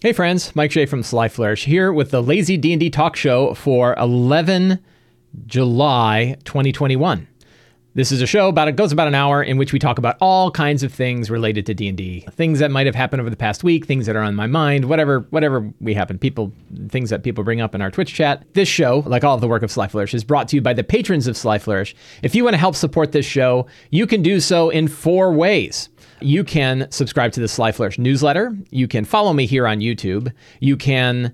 Hey friends, Mike Shea from Sly Flourish here with the Lazy D&D Talk Show for 11 July 2021. This is a show about it goes about an hour in which we talk about all kinds of things related to D&D. Things that might have happened over the past week, things that are on my mind, whatever whatever we happen, people things that people bring up in our Twitch chat. This show, like all of the work of Sly Flourish, is brought to you by the patrons of Sly Flourish. If you want to help support this show, you can do so in four ways. You can subscribe to the Sly Flourish newsletter. You can follow me here on YouTube. You can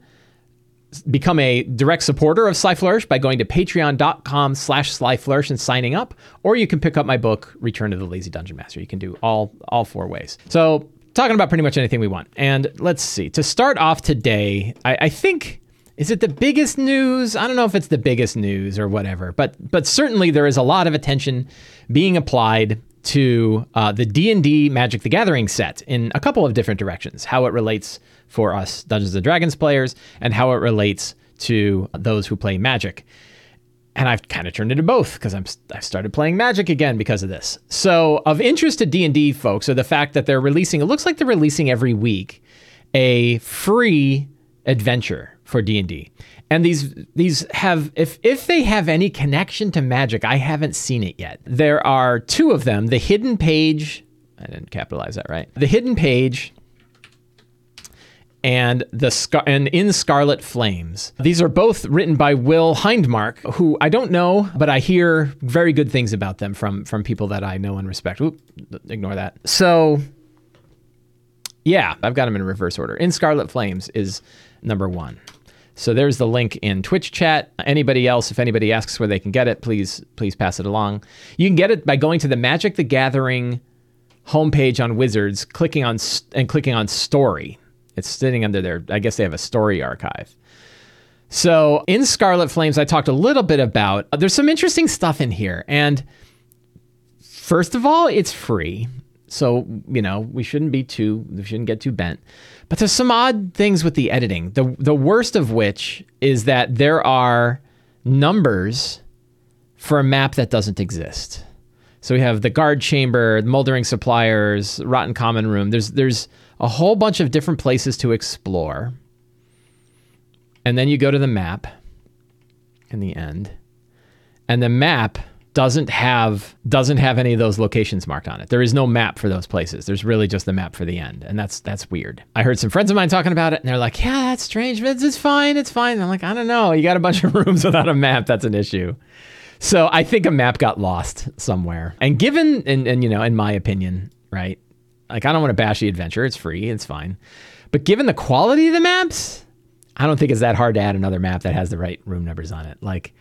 become a direct supporter of Sly Flourish by going to patreon.com slash Sly Flourish and signing up, or you can pick up my book, Return to the Lazy Dungeon Master. You can do all all four ways. So talking about pretty much anything we want. And let's see. To start off today, I, I think is it the biggest news? I don't know if it's the biggest news or whatever, but but certainly there is a lot of attention being applied to uh, the D&D Magic the Gathering set in a couple of different directions. How it relates for us Dungeons and Dragons players and how it relates to those who play Magic. And I've kind of turned into both because I'm I've started playing Magic again because of this. So of interest to D&D folks are the fact that they're releasing it looks like they're releasing every week a free adventure for D&D. And these these have if if they have any connection to magic, I haven't seen it yet. There are two of them, the hidden page, I didn't capitalize that right. The hidden page and the Scar- and in Scarlet Flames. These are both written by Will Hindmarch, who I don't know, but I hear very good things about them from from people that I know and respect. Oop, ignore that. So yeah, I've got them in reverse order. In Scarlet Flames is number 1. So there's the link in Twitch chat. Anybody else, if anybody asks where they can get it, please please pass it along. You can get it by going to the Magic the Gathering homepage on Wizards, clicking on and clicking on Story. It's sitting under there. I guess they have a story archive. So in Scarlet Flames, I talked a little bit about. Uh, there's some interesting stuff in here, and first of all, it's free. So, you know, we shouldn't be too, we shouldn't get too bent. But there's some odd things with the editing. The, the worst of which is that there are numbers for a map that doesn't exist. So we have the guard chamber, the moldering suppliers, rotten common room. There's there's a whole bunch of different places to explore. And then you go to the map in the end. And the map doesn't have doesn't have any of those locations marked on it. There is no map for those places. There's really just the map for the end, and that's that's weird. I heard some friends of mine talking about it, and they're like, "Yeah, that's strange, but it's fine. It's fine." I'm like, "I don't know. You got a bunch of rooms without a map. That's an issue." So I think a map got lost somewhere. And given, and, and you know, in my opinion, right? Like I don't want to bash the adventure. It's free. It's fine. But given the quality of the maps, I don't think it's that hard to add another map that has the right room numbers on it. Like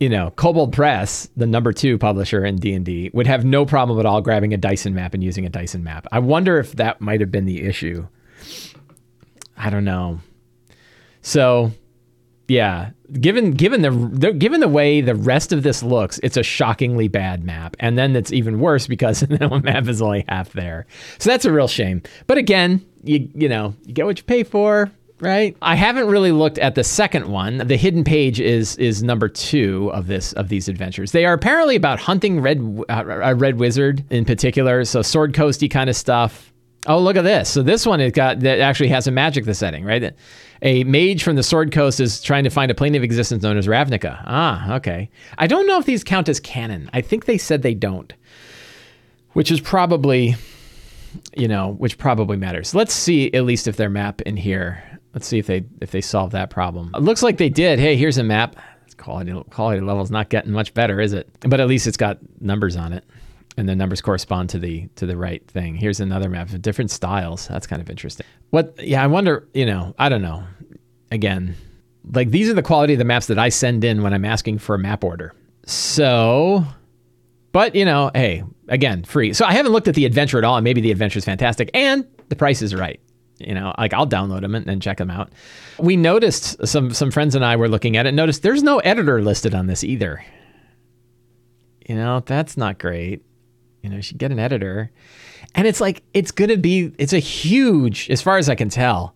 you know, Kobold Press, the number two publisher in D and D, would have no problem at all grabbing a Dyson map and using a Dyson map. I wonder if that might have been the issue. I don't know. So, yeah, given given the, the given the way the rest of this looks, it's a shockingly bad map, and then it's even worse because the map is only half there. So that's a real shame. But again, you you know, you get what you pay for right? I haven't really looked at the second one. The hidden page is is number two of this of these adventures. They are apparently about hunting red uh, a red wizard in particular, so sword coasty kind of stuff. Oh, look at this! So this one it got that actually has a magic the setting, right? A mage from the Sword Coast is trying to find a plane of existence known as Ravnica. Ah, okay. I don't know if these count as canon. I think they said they don't, which is probably, you know, which probably matters. Let's see at least if their map in here Let's see if they if they solve that problem. It looks like they did. Hey, here's a map. Quality quality level's not getting much better, is it? But at least it's got numbers on it, and the numbers correspond to the to the right thing. Here's another map of different styles. That's kind of interesting. What? Yeah, I wonder. You know, I don't know. Again, like these are the quality of the maps that I send in when I'm asking for a map order. So, but you know, hey, again, free. So I haven't looked at the adventure at all, and maybe the adventure is fantastic, and the price is right you know like i'll download them and, and, check them out. We noticed some some friends and i were looking at it noticed there's no editor listed on this either. You know that's not great. You know you should get an editor. And it's like it's gonna be it's a huge as far as i can tell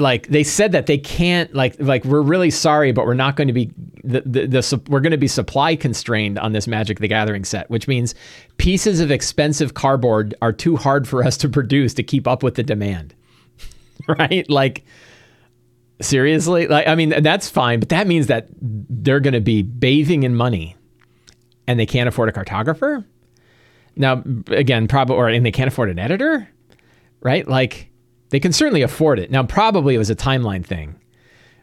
like they said that they can't like like we're really sorry but we're not going to be the, the, the we're going to be supply constrained on this magic the gathering set which means pieces of expensive cardboard are too hard for us to produce to keep up with the demand right? Like seriously? Like I mean that's fine, but that means that they're going to be bathing in money and they can't afford a cartographer? Now again, probably or and they can't afford an editor, right? Like they can certainly afford it. Now probably it was a timeline thing.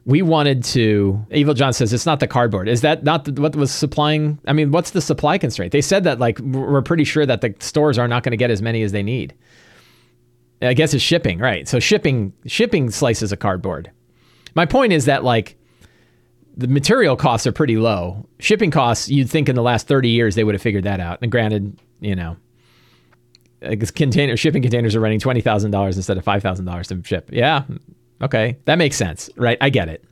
We wanted to Evil John says it's not the cardboard. Is that not the, what was supplying? I mean, what's the supply constraint? They said that like we're pretty sure that the stores are not going to get as many as they need. I guess it's shipping, right? So shipping shipping slices of cardboard. My point is that like the material costs are pretty low. Shipping costs, you'd think in the last 30 years they would have figured that out. And granted, you know, Uh, container shipping containers are running $20,000 instead of $5,000 to ship. Yeah. Okay. That makes sense, right? I get it.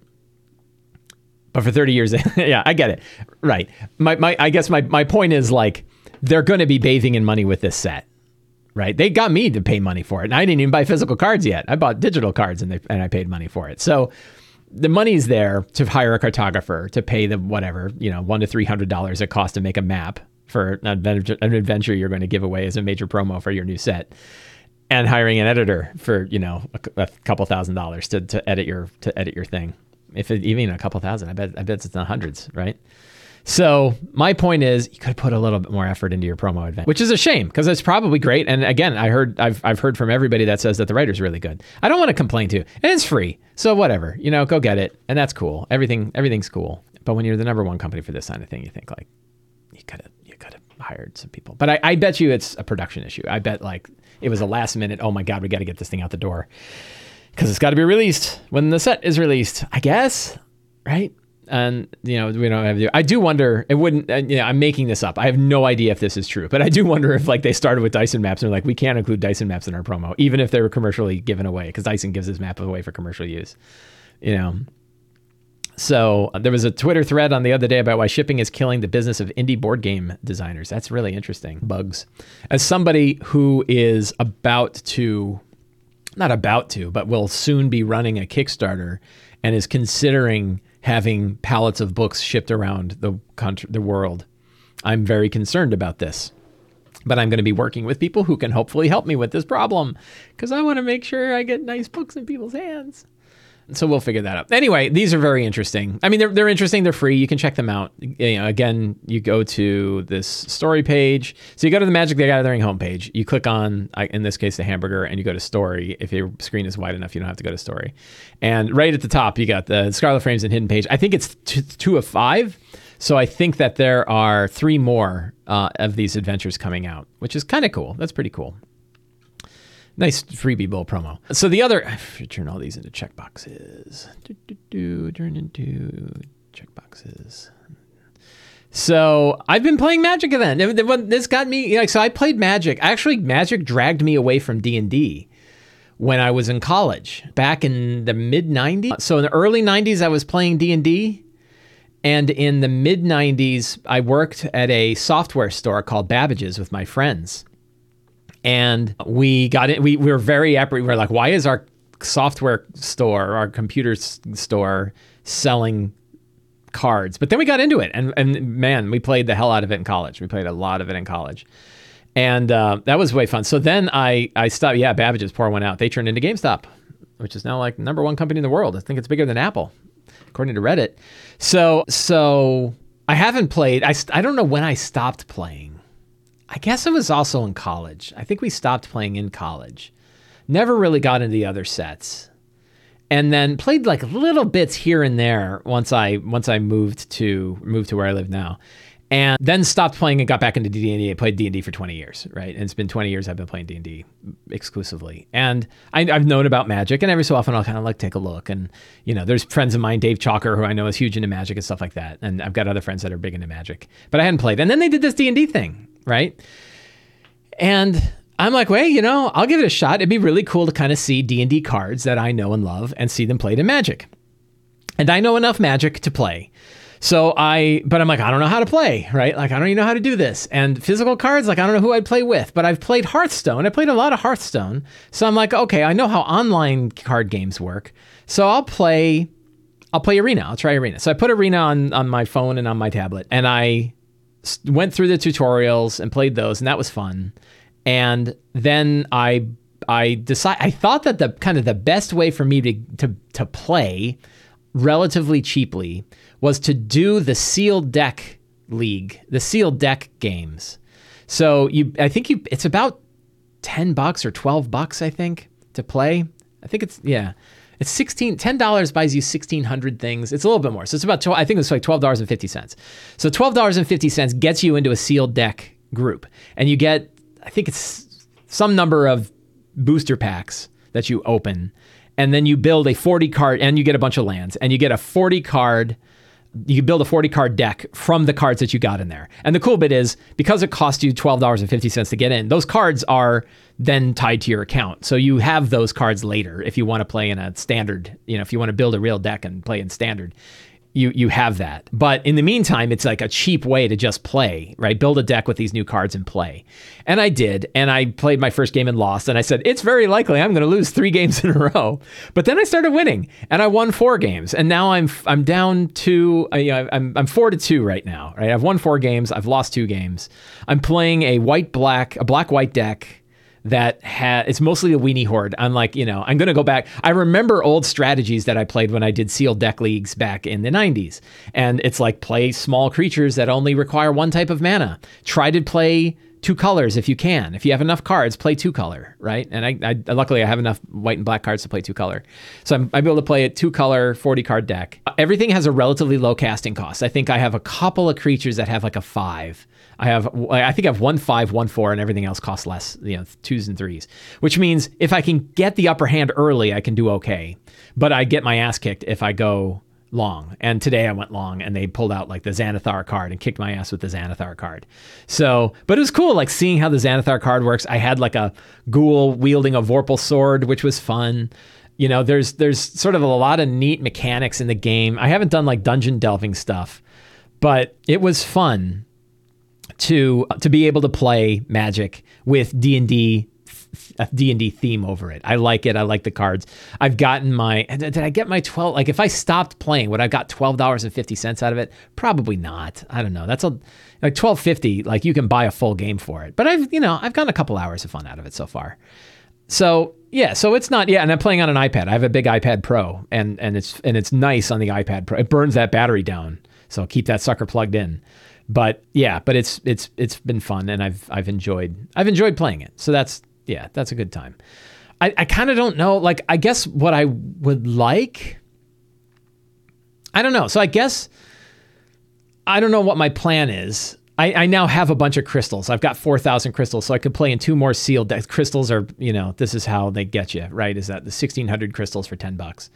But for 30 years, yeah, I get it. Right. My, my, I guess my, my point is like, they're going to be bathing in money with this set right? They got me to pay money for it, and I didn't even buy physical cards yet. I bought digital cards, and they and I paid money for it. So the money's there to hire a cartographer to pay the whatever you know one to three hundred dollars it costs to make a map for an adventure, an adventure you're going to give away as a major promo for your new set and hiring an editor for you know a, a couple thousand dollars to, to edit your to edit your thing if it, even a couple thousand i bet i bet it's in the hundreds right so my point is, you could put a little bit more effort into your promo event, which is a shame because it's probably great. And again, I heard I've I've heard from everybody that says that the writer's really good. I don't want to complain to, and it's free, so whatever, you know, go get it, and that's cool. Everything everything's cool. But when you're the number one company for this kind of thing, you think like you could have you could have hired some people. But I, I bet you it's a production issue. I bet like it was a last minute. Oh my god, we got to get this thing out the door because it's got to be released when the set is released. I guess, right? and you know we don't have to. I do wonder. It wouldn't. Uh, you know, I'm making this up. I have no idea if this is true, but I do wonder if like they started with Dyson maps and like, we can't include Dyson maps in our promo, even if they were commercially given away, because Dyson gives his map away for commercial use. You know. So uh, there was a Twitter thread on the other day about why shipping is killing the business of indie board game designers. That's really interesting. Bugs. As somebody who is about to, not about to, but will soon be running a Kickstarter and is considering having pallets of books shipped around the country, the world. I'm very concerned about this. But I'm going to be working with people who can hopefully help me with this problem because I want to make sure I get nice books in people's hands. So we'll figure that out. Anyway, these are very interesting. I mean, they're, they're interesting. They're free. You can check them out. You know, again, you go to this story page. So you go to the Magic the Gathering homepage. You click on, in this case, the hamburger, and you go to story. If your screen is wide enough, you don't have to go to story. And right at the top, you got the Scarlet Flames and Hidden Page. I think it's t- two of five. So I think that there are three more uh, of these adventures coming out, which is kind of cool. That's pretty cool. Nice freebie bowl promo. So the other, I should turn all these into checkboxes. Do, do, do, turn into checkboxes. So I've been playing Magic then. This got me like so. I played Magic. Actually, Magic dragged me away from D and D when I was in college back in the mid '90s. So in the early '90s, I was playing D and D, and in the mid '90s, I worked at a software store called Babbage's with my friends and we got it. We, we were very apprehensive. We were like, why is our software store, our computer store, selling cards? But then we got into it, and and man, we played the hell out of it in college. We played a lot of it in college, and uh, that was way fun. So then I I stopped. Yeah, Babbage's pour one out. They turned into GameStop, which is now like number one company in the world. I think it's bigger than Apple, according to Reddit. So so I haven't played. I I don't know when I stopped playing I guess it was also in college. I think we stopped playing in college. Never really got into the other sets. And then played like little bits here and there once I once I moved to moved to where I live now. And then stopped playing and got back into D&D. I played D&D for 20 years, right? And it's been 20 years I've been playing D&D exclusively. And I, have known about Magic, and every so often I'll kind of like take a look. And, you know, there's friends of mine, Dave Chalker, who I know is huge into Magic and stuff like that. And I've got other friends that are big into Magic. But I hadn't played. And then they did this D&D thing right? And I'm like, wait, you know, I'll give it a shot. It'd be really cool to kind of see D&D cards that I know and love and see them played in Magic. And I know enough Magic to play. So I, but I'm like, I don't know how to play, right? Like, I don't even know how to do this. And physical cards, like, I don't know who I'd play with, but I've played Hearthstone. I played a lot of Hearthstone. So I'm like, okay, I know how online card games work. So I'll play, I'll play Arena. I'll try Arena. So I put Arena on, on my phone and on my tablet, and I went through the tutorials and played those, and that was fun. And then I I decide I thought that the kind of the best way for me to to to play relatively cheaply was to do the sealed deck league, the sealed deck games. So you I think you it's about 10 bucks or 12 bucks I think to play. I think it's yeah. It's 16 $10 buys you 1600 things. It's a little bit more. So it's about 12, I think it's like $12.50. So $12.50 gets you into a sealed deck group and you get I think it's some number of booster packs that you open and then you build a 40 card and you get a bunch of lands and you get a 40 card you build a 40 card deck from the cards that you got in there. And the cool bit is because it cost you $12.50 to get in, those cards are then tied to your account. So you have those cards later if you want to play in a standard, you know, if you want to build a real deck and play in standard you you have that. But in the meantime, it's like a cheap way to just play, right? Build a deck with these new cards and play. And I did, and I played my first game and lost, and I said it's very likely I'm going to lose 3 games in a row. But then I started winning, and I won 4 games. And now I'm I'm down to uh, you know, I'm I'm 4 to 2 right now, right? I've won 4 games, I've lost 2 games. I'm playing a white black a black white deck that had it's mostly a weenie horde. I'm like, you know, I'm gonna go back. I remember old strategies that I played when I did sealed deck leagues back in the 90s. And it's like play small creatures that only require one type of mana. Try to play two colors if you can. If you have enough cards, play two color, right? And I, I luckily I have enough white and black cards to play two color, so I'm, I'm able to play a two color 40 card deck. Everything has a relatively low casting cost. I think I have a couple of creatures that have like a five. I have I think I have one five, one four, and everything else costs less, you know, twos and threes. Which means if I can get the upper hand early, I can do okay. But I get my ass kicked if I go long. And today I went long and they pulled out like the Xanathar card and kicked my ass with the Xanathar card. So, but it was cool like seeing how the Xanathar card works. I had like a ghoul wielding a Vorpal sword, which was fun. You know, there's there's sort of a lot of neat mechanics in the game. I haven't done like dungeon delving stuff, but it was fun to uh, to be able to play Magic with D&D a D&D theme over it. I like it. I like the cards. I've gotten my did I get my 12 like if I stopped playing would I got $12.50 out of it? Probably not. I don't know. That's a like 12.50 like you can buy a full game for it. But I've you know, I've gotten a couple hours of fun out of it so far. So, yeah, so it's not yeah, and I'm playing on an iPad. I have a big iPad Pro and and it's and it's nice on the iPad Pro. It burns that battery down. So keep that sucker plugged in but yeah, but it's it's it's been fun and I've I've enjoyed I've enjoyed playing it. So that's yeah, that's a good time. I, I kind of don't know. Like, I guess what I would like, I don't know. So I guess I don't know what my plan is. I, I now have a bunch of crystals. I've got 4,000 crystals, so I could play in two more sealed decks. Crystals are, you know, this is how they get you, right? Is that the 1,600 crystals for 10 bucks?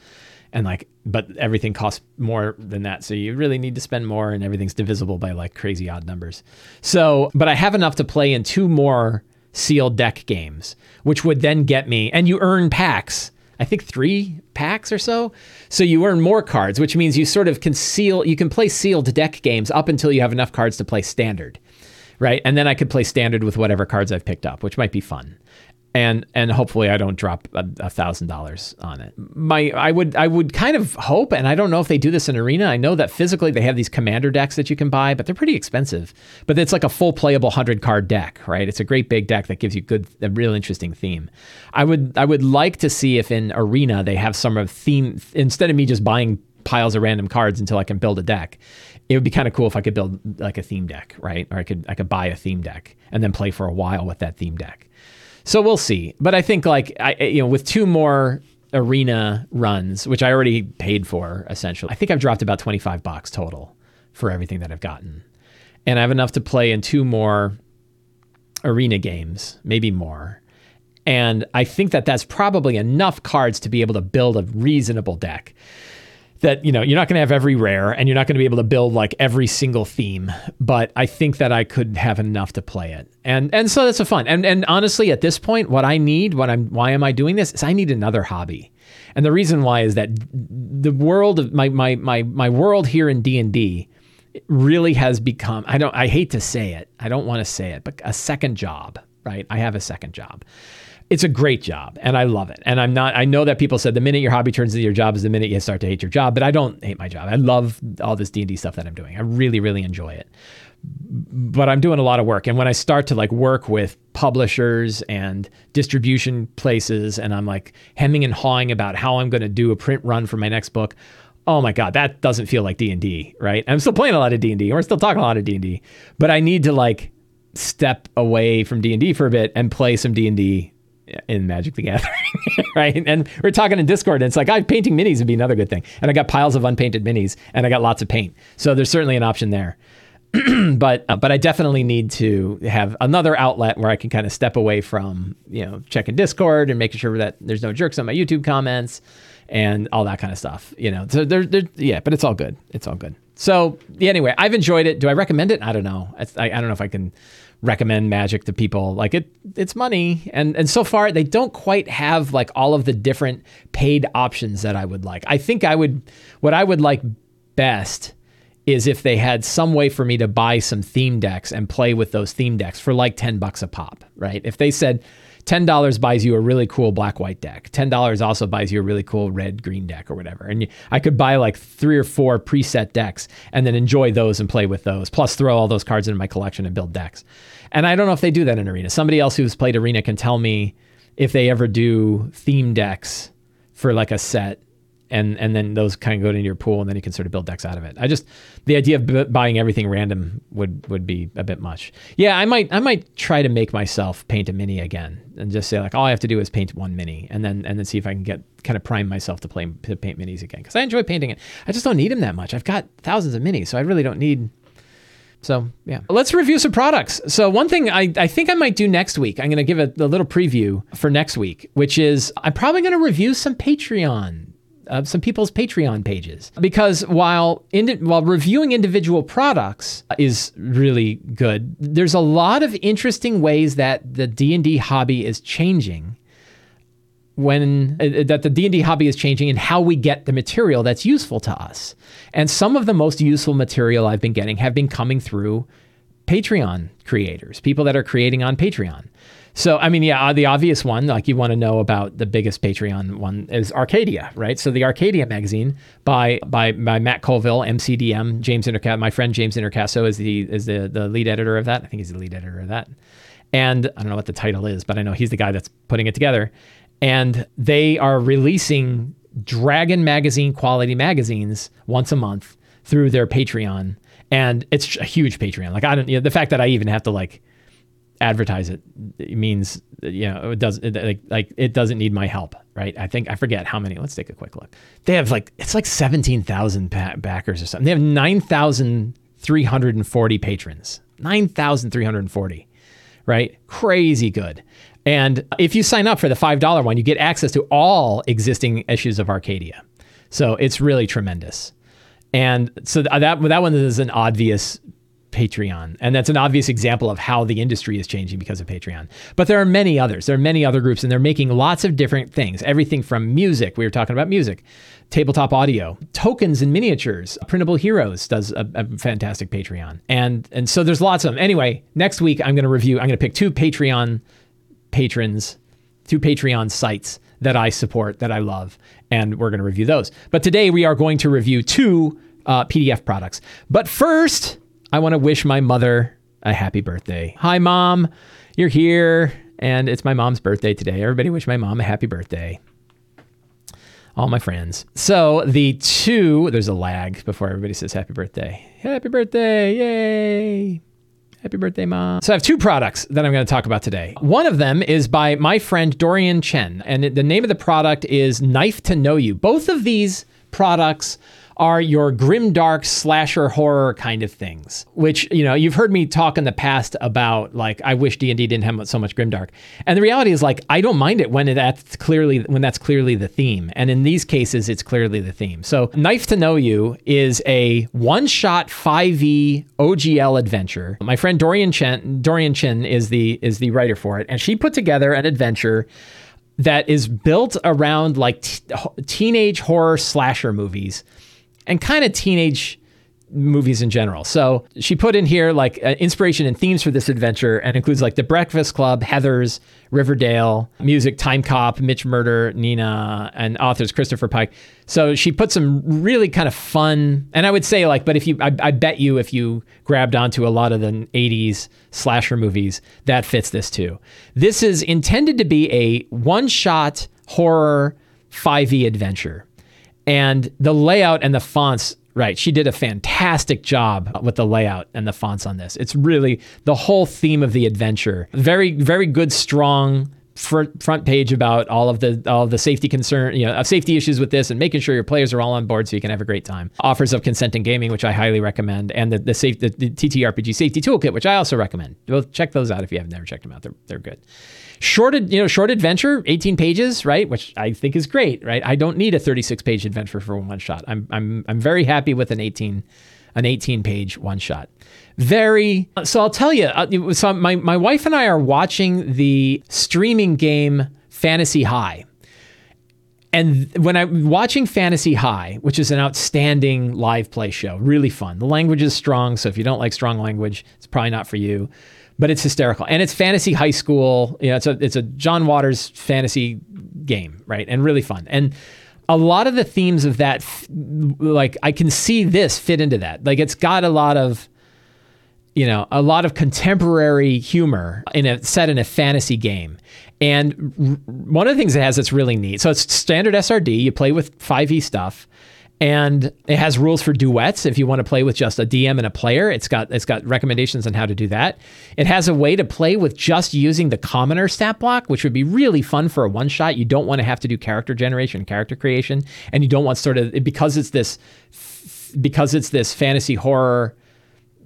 And like, but everything costs more than that. So you really need to spend more, and everything's divisible by like crazy odd numbers. So, but I have enough to play in two more sealed deck games, which would then get me, and you earn packs. I think three packs or so. So you earn more cards, which means you sort of can seal, you can play sealed deck games up until you have enough cards to play standard, right? And then I could play standard with whatever cards I've picked up, which might be fun and and hopefully I don't drop a thousand dollars on it. My I would I would kind of hope, and I don't know if they do this in Arena. I know that physically they have these commander decks that you can buy, but they're pretty expensive. But it's like a full playable hundred card deck, right? It's a great big deck that gives you good a real interesting theme. I would I would like to see if in Arena they have some of theme instead of me just buying piles of random cards until I can build a deck. It would be kind of cool if I could build like a theme deck, right? Or I could I could buy a theme deck and then play for a while with that theme deck. So we'll see. But I think like I you know with two more arena runs, which I already paid for essentially. I think I've dropped about 25 bucks total for everything that I've gotten. And I have enough to play in two more arena games, maybe more. And I think that that's probably enough cards to be able to build a reasonable deck that you know you're not going to have every rare and you're not going to be able to build like every single theme but i think that i could have enough to play it. And and so that's a fun and and honestly at this point what i need what i'm why am i doing this is i need another hobby. And the reason why is that the world of my my my my world here in d&d really has become i don't i hate to say it i don't want to say it but a second job right? I have a second job it's a great job and I love it. And I'm not, I know that people said the minute your hobby turns into your job is the minute you start to hate your job, but I don't hate my job. I love all this D&D stuff that I'm doing. I really, really enjoy it. but I'm doing a lot of work. And when I start to like work with publishers and distribution places, and I'm like hemming and hawing about how I'm going to do a print run for my next book, oh my god, that doesn't feel like D and D, right? I'm still playing a lot of D and D. We're still talking a lot of D and D, but I need to like step away from D and D for a bit and play some D and D in Magic the Gathering, right? And we're talking in Discord, and it's like, I painting minis would be another good thing. And I got piles of unpainted minis, and I got lots of paint. So there's certainly an option there. but uh, but I definitely need to have another outlet where I can kind of step away from you know checking Discord and making sure that there's no jerks on my YouTube comments and all that kind of stuff. You know, so there, there, yeah, but it's all good. It's all good. So yeah, anyway, I've enjoyed it. Do I recommend it? I don't know. I, I, don't know if I can recommend Magic to people. Like it, it's money, and and so far they don't quite have like all of the different paid options that I would like. I think I would, what I would like best is if they had some way for me to buy some theme decks and play with those theme decks for like 10 bucks a pop, right? If they said $10 buys you a really cool black white deck, $10 also buys you a really cool red green deck or whatever. And I could buy like three or four preset decks and then enjoy those and play with those, plus throw all those cards into my collection and build decks. And I don't know if they do that in Arena. Somebody else who's played Arena can tell me if they ever do theme decks for like a set and and then those kind of go into your pool, and then you can sort of build decks out of it. I just the idea of b- buying everything random would would be a bit much. Yeah, I might I might try to make myself paint a mini again, and just say like all I have to do is paint one mini, and then and then see if I can get kind of prime myself to play to paint minis again because I enjoy painting it. I just don't need them that much. I've got thousands of minis, so I really don't need so yeah, let's review some products. So one thing I, I think I might do next week, I'm going to give a, a, little preview for next week, which is I'm probably going to review some Patreon uh, some people's Patreon pages. Because while indi- while reviewing individual products is really good, there's a lot of interesting ways that the D&D hobby is changing when uh, that the D&D hobby is changing and how we get the material that's useful to us. And some of the most useful material I've been getting have been coming through Patreon creators, people that are creating on Patreon. So, I mean, yeah, uh, the obvious one, like you want to know about the biggest Patreon one is Arcadia, right? So the Arcadia magazine by by by Matt Colville, MCDM, James Introcaso, my friend James Introcaso is the is the the lead editor of that. I think he's the lead editor of that. And I don't know what the title is, but I know he's the guy that's putting it together. And they are releasing Dragon magazine quality magazines once a month through their Patreon. And it's a huge Patreon. Like I don't, you know, the fact that I even have to like advertise it, it means you know it does it, like, like it doesn't need my help right? I think i forget how many. Let's take a quick look. They have like it's like 17,000 backers or something. They have 9,340 patrons. 9,340 right? Crazy good. And if you sign up for the $5 one you get access to all existing issues of arcadia. So it's really tremendous. And so that that one is an obvious Patreon. And that's an obvious example of how the industry is changing because of Patreon. But there are many others. There are many other groups, and they're making lots of different things. Everything from music, we were talking about music, tabletop audio, tokens and miniatures. Printable Heroes does a, a fantastic Patreon. And and so there's lots of them. Anyway, next week I'm gonna review, I'm gonna pick two Patreon patrons, two Patreon sites that I support, that I love, and we're gonna review those. But today we are going to review two uh, PDF products. But first, I want to wish my mother a happy birthday. Hi, mom. You're here, and it's my mom's birthday today. Everybody wish my mom a happy birthday. All my friends. So, the two, there's a lag before everybody says happy birthday. Happy birthday. Yay. Happy birthday, mom. So I have two products that I'm going to talk about today. One of them is by my friend Doryen Chen, and the name of the product is Knife to Know You. Both of these products are your grim dark slasher horror kind of things which you know you've heard me talk in the past about like i wish d&d didn't have so much grim dark. And the reality is like i don't mind it when that's clearly when that's clearly the theme. And in these cases it's clearly the theme. So knife to know you is a one shot 5e ogl adventure. My friend Doryen chen Doryen chin is the is the writer for it. And she put together an adventure that is built around like t- teenage horror slasher movies and kind of teenage movies in general. So she put in here like uh, inspiration and themes for this adventure and includes like The Breakfast Club, Heathers, Riverdale, music, Time Cop, Mitch Murder, Nina, and authors Christopher Pike. So she put some really kind of fun, and I would say like, but if you, I, I bet you if you grabbed onto a lot of the 80s slasher movies, that fits this too. This is intended to be a one shot horror 5e adventure. And the layout and the fonts Right. She did a fantastic job with the layout and the fonts on this. It's really the whole theme of the adventure. Very, very good, strong front front page about all of the all of the safety concern, you know, safety issues with this, and making sure your players are all on board so you can have a great time. Offers of consenting gaming, which I highly recommend, and the the safe the, the TTRPG safety toolkit, which I also recommend. Well, check those out if you have never checked them out. They're they're good. Short, you know, short adventure, 18 pages, right? Which I think is great, right? I don't need a 36 page adventure for one shot. I'm I'm I'm very happy with an 18 an 18 page one shot. Very, so I'll tell you, uh, so my, my wife and I are watching the streaming game Fantasy High. And when I'm watching Fantasy High, which is an outstanding live play show, really fun. The language is strong, so if you don't like strong language, it's probably not for you. But it's hysterical, and it's fantasy high school. You know, it's a it's a John Waters fantasy game, right? And really fun. And a lot of the themes of that, like I can see this fit into that. Like it's got a lot of, you know, a lot of contemporary humor in a set in a fantasy game. And one of the things it has that's really neat. So it's standard SRD. You play with 5e stuff and it has rules for duets if you want to play with just a DM and a player. It's got it's got recommendations on how to do that. It has a way to play with just using the commoner stat block, which would be really fun for a one shot. You don't want to have to do character generation, character creation, and you don't want sort of because it's this because it's this fantasy horror,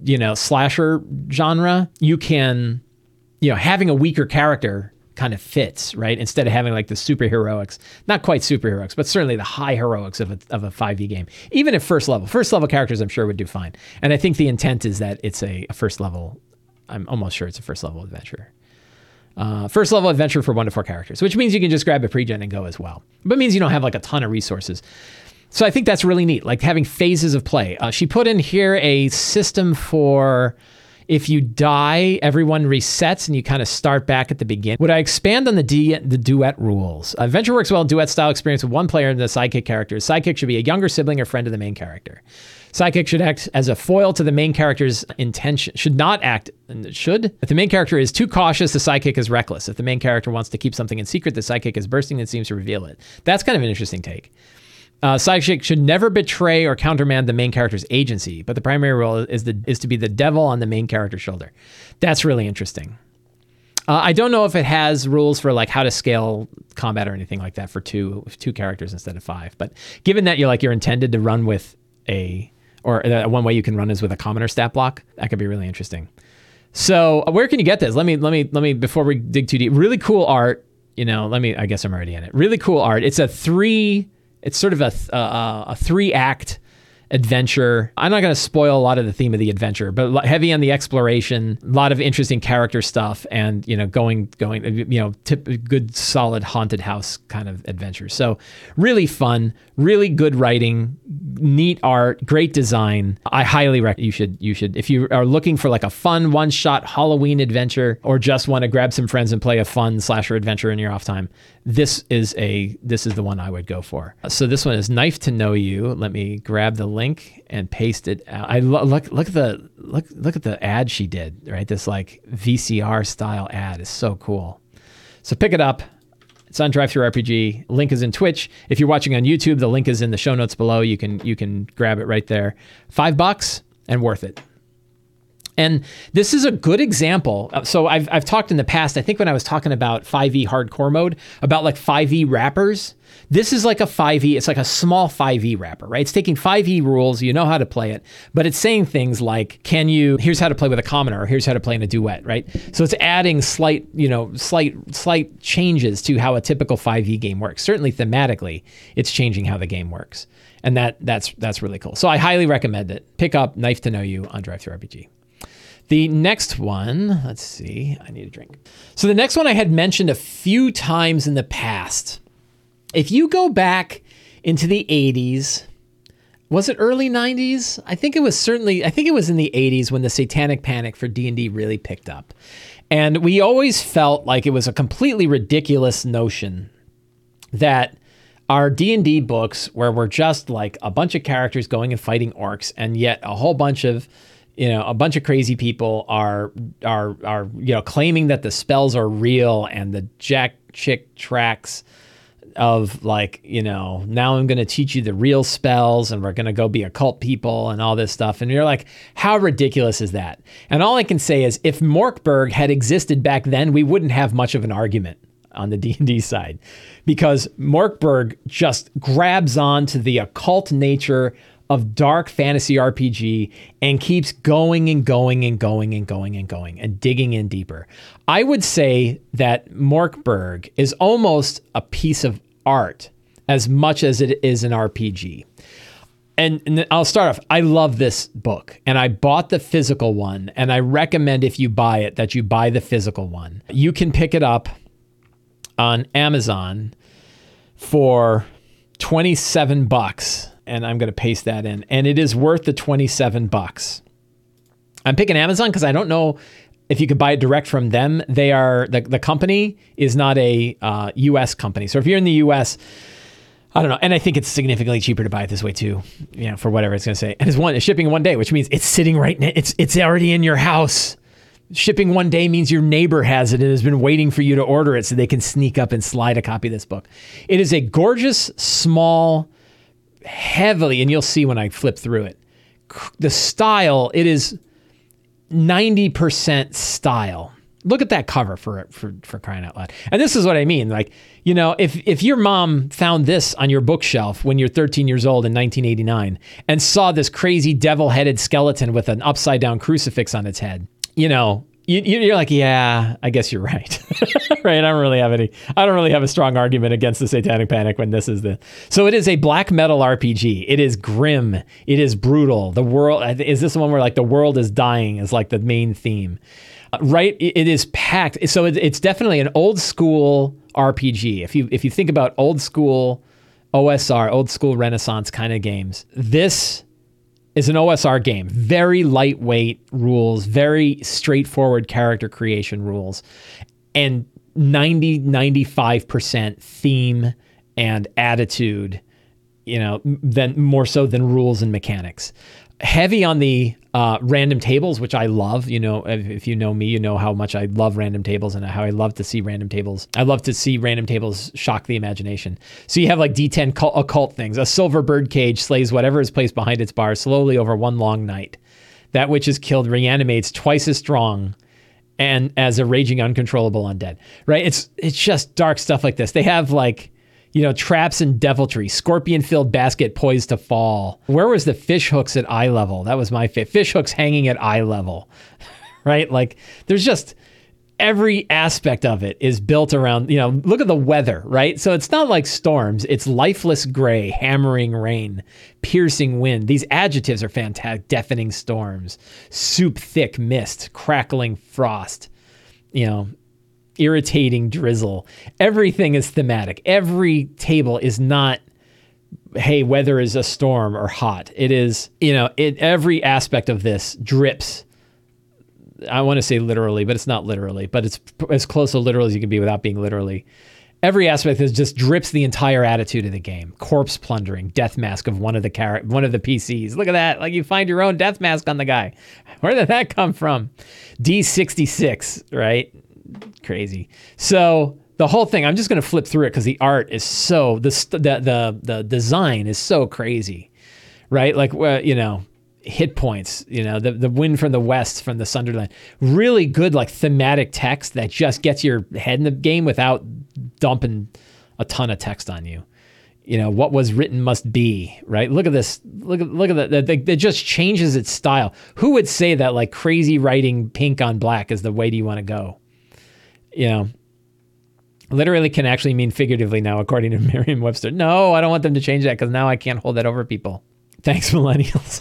you know, slasher genre. You can, you know, having a weaker character kind of fits, right? Instead of having like the superheroics, not quite superheroics, but certainly the high heroics of a, of a 5e game. Even at first level, first level characters, I'm sure would do fine. And I think the intent is that it's a, a first level, I'm almost sure it's a first level adventure. Uh, first level adventure for one to four characters, which means you can just grab a pregen and go as well. But means you don't have like a ton of resources. So I think that's really neat, like having phases of play. Uh, she put in here a system for if you die, everyone resets and you kind of start back at the beginning. Would I expand on the, D, the duet rules? Adventure works well in duet style experience with one player and the sidekick character. Sidekick should be a younger sibling or friend of the main character. Sidekick should act as a foil to the main character's intention. Should not act. Should if the main character is too cautious, the sidekick is reckless. If the main character wants to keep something in secret, the sidekick is bursting and seems to reveal it. That's kind of an interesting take. Uh, sidekick should never betray or countermand the main character's agency, but the primary role is the is to be the devil on the main character's shoulder. That's really interesting. Uh, I don't know if it has rules for like how to scale combat or anything like that for two two characters instead of five. But given that you're like you're intended to run with a or one way you can run is with a commoner stat block, that could be really interesting. So uh, where can you get this? Let me let me let me before we dig too deep. Really cool art. You know, let me. I guess I'm already in it. Really cool art. It's a three it's sort of a, uh, uh, a, a three act adventure. I'm not going to spoil a lot of the theme of the adventure, but heavy on the exploration, a lot of interesting character stuff, and you know, going going uh, you know, tip, good solid haunted house kind of adventure. So really fun, really good writing, neat art, great design. I highly recommend you should you should if you are looking for like a fun one shot Halloween adventure or just want to grab some friends and play a fun slasher adventure in your off time. This is a this is the one I would go for. So this one is Knife to Know You. Let me grab the link and paste it. Out. I lo- look look at the look look at the ad she did. Right, this like VCR style ad is so cool. So pick it up. It's on Drive Through DriveThruRPG. Link is in Twitch. If you're watching on YouTube, the link is in the show notes below. You can you can grab it right there. Five bucks and worth it. And this is a good example. Uh, so I've, I've talked in the past, I think when I was talking about 5e hardcore mode, about like 5e wrappers. This is like a 5e, it's like a small 5e wrapper, right? It's taking 5e rules, you know how to play it, but it's saying things like, can you, here's how to play with a commoner, or here's how to play in a duet, right? So it's adding slight, you know, slight, slight changes to how a typical 5e game works. Certainly thematically, it's changing how the game works. And that that's that's really cool. So I highly recommend it. Pick up Knife to Know You on DriveThruRPG. The next one, let's see, I need a drink. So the next one I had mentioned a few times in the past. If you go back into the 80s, was it early 90s? I think it was certainly I think it was in the 80s when the satanic panic for D&D really picked up. And we always felt like it was a completely ridiculous notion that our D&D books where we're just like a bunch of characters going and fighting orcs and yet a whole bunch of you know a bunch of crazy people are are are you know claiming that the spells are real and the jack chick tracks of like you know now i'm going to teach you the real spells and we're going to go be occult people and all this stuff. And you're like how ridiculous is that? And all i can say is if Mork Borg had existed back then we wouldn't have much of an argument on the D&D side. Because Mork Borg just grabs on to the occult nature of dark fantasy RPG and keeps going and going and going and going and going and digging in deeper. I would say that Mork Borg is almost a piece of art as much as it is an RPG. And, and, I'll start off. I love this book, and I bought the physical one, and I recommend if you buy it that you buy the physical one. You can pick it up on Amazon for 27 bucks and I'm going to paste that in and it is worth the 27 bucks. I'm picking Amazon cuz I don't know if you could buy it direct from them. They are the the company is not a uh, US company. So if you're in the US I don't know, and I think it's significantly cheaper to buy it this way too. You know, for whatever it's going to say. And it's one it's shipping one day, which means it's sitting right now. It's it's already in your house. Shipping one day means your neighbor has it and has been waiting for you to order it so they can sneak up and slide a copy of this book. It is a gorgeous, small, heavily, and you'll see when I flip through it. The style, it is 90% style. Look at that cover for for for crying out loud. And this is what I mean. Like, you know, if if your mom found this on your bookshelf when you're 13 years old in 1989 and saw this crazy devil-headed skeleton with an upside down crucifix on its head, you know, you, are like, yeah, I guess you're right. right. I don't really have any, I don't really have a strong argument against the satanic panic when this is the, so it is a black metal RPG. It is grim. It is brutal. The world, is this one where like the world is dying is like the main theme, uh, right? It, it is packed. So it, it's definitely an old school RPG. If you, if you think about old school OSR, old school Renaissance kind of games, this is an OSR game. Very lightweight rules, very straightforward character creation rules, and 90, 95% theme and attitude, you know, than more so than rules and mechanics heavy on the uh, random tables, which I love. You know, if, if, you know me, you know how much I love random tables and how I love to see random tables. I love to see random tables shock the imagination. So you have like D10 cult, occult things. A silver bird cage slays whatever is placed behind its bar slowly over one long night. That which is killed reanimates twice as strong and as a raging uncontrollable undead. Right? It's it's just dark stuff like this. They have like you know, traps and deviltry, scorpion filled basket poised to fall. Where was the fish hooks at eye level? That was my fit. Fish hooks hanging at eye level, right? Like there's just every aspect of it is built around, you know, look at the weather, right? So it's not like storms, it's lifeless gray, hammering rain, piercing wind. These adjectives are fantastic. Deafening storms, soup thick mist, crackling frost, you know, irritating drizzle. Everything is thematic. Every table is not hey, weather is a storm or hot. It is, you know, it every aspect of this drips. I want to say literally, but it's not literally, but it's as close to literal as you can be without being literally. Every aspect is just drips the entire attitude of the game. Corpse plundering, death mask of one of the car- one of the PCs. Look at that! Like you find your own death mask on the guy. Where did that come from? D66, right? Crazy. So the whole thing, I'm just going to flip through it because the art is so the, the the the design is so crazy, right? Like you know, hit points. You know, the the wind from the west from the Sunderland. Really good like thematic text that just gets your head in the game without dumping a ton of text on you. You know what was written must be right. Look at this. Look at look at that. It just changes its style. Who would say that like crazy writing pink on black is the way do you want to go? You know, literally can actually mean figuratively now, according to Merriam Webster. No, I don't want them to change that because now I can't hold that over people. Thanks, millennials.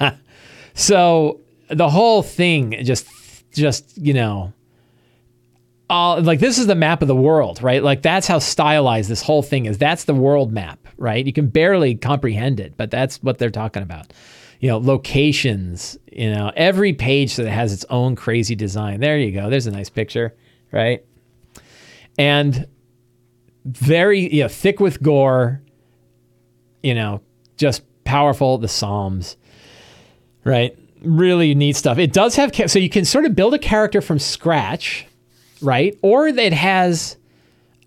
so the whole thing just, just, you know, all like this is the map of the world, right? Like that's how stylized this whole thing is. That's the world map, right? You can barely comprehend it, but that's what they're talking about. You know, locations, you know, every page that has its own crazy design. There you go. There's a nice picture, right? And very, you know, thick with gore, you know, just powerful. The Psalms, right? Really neat stuff. It does have, so you can sort of build a character from scratch right? Or it has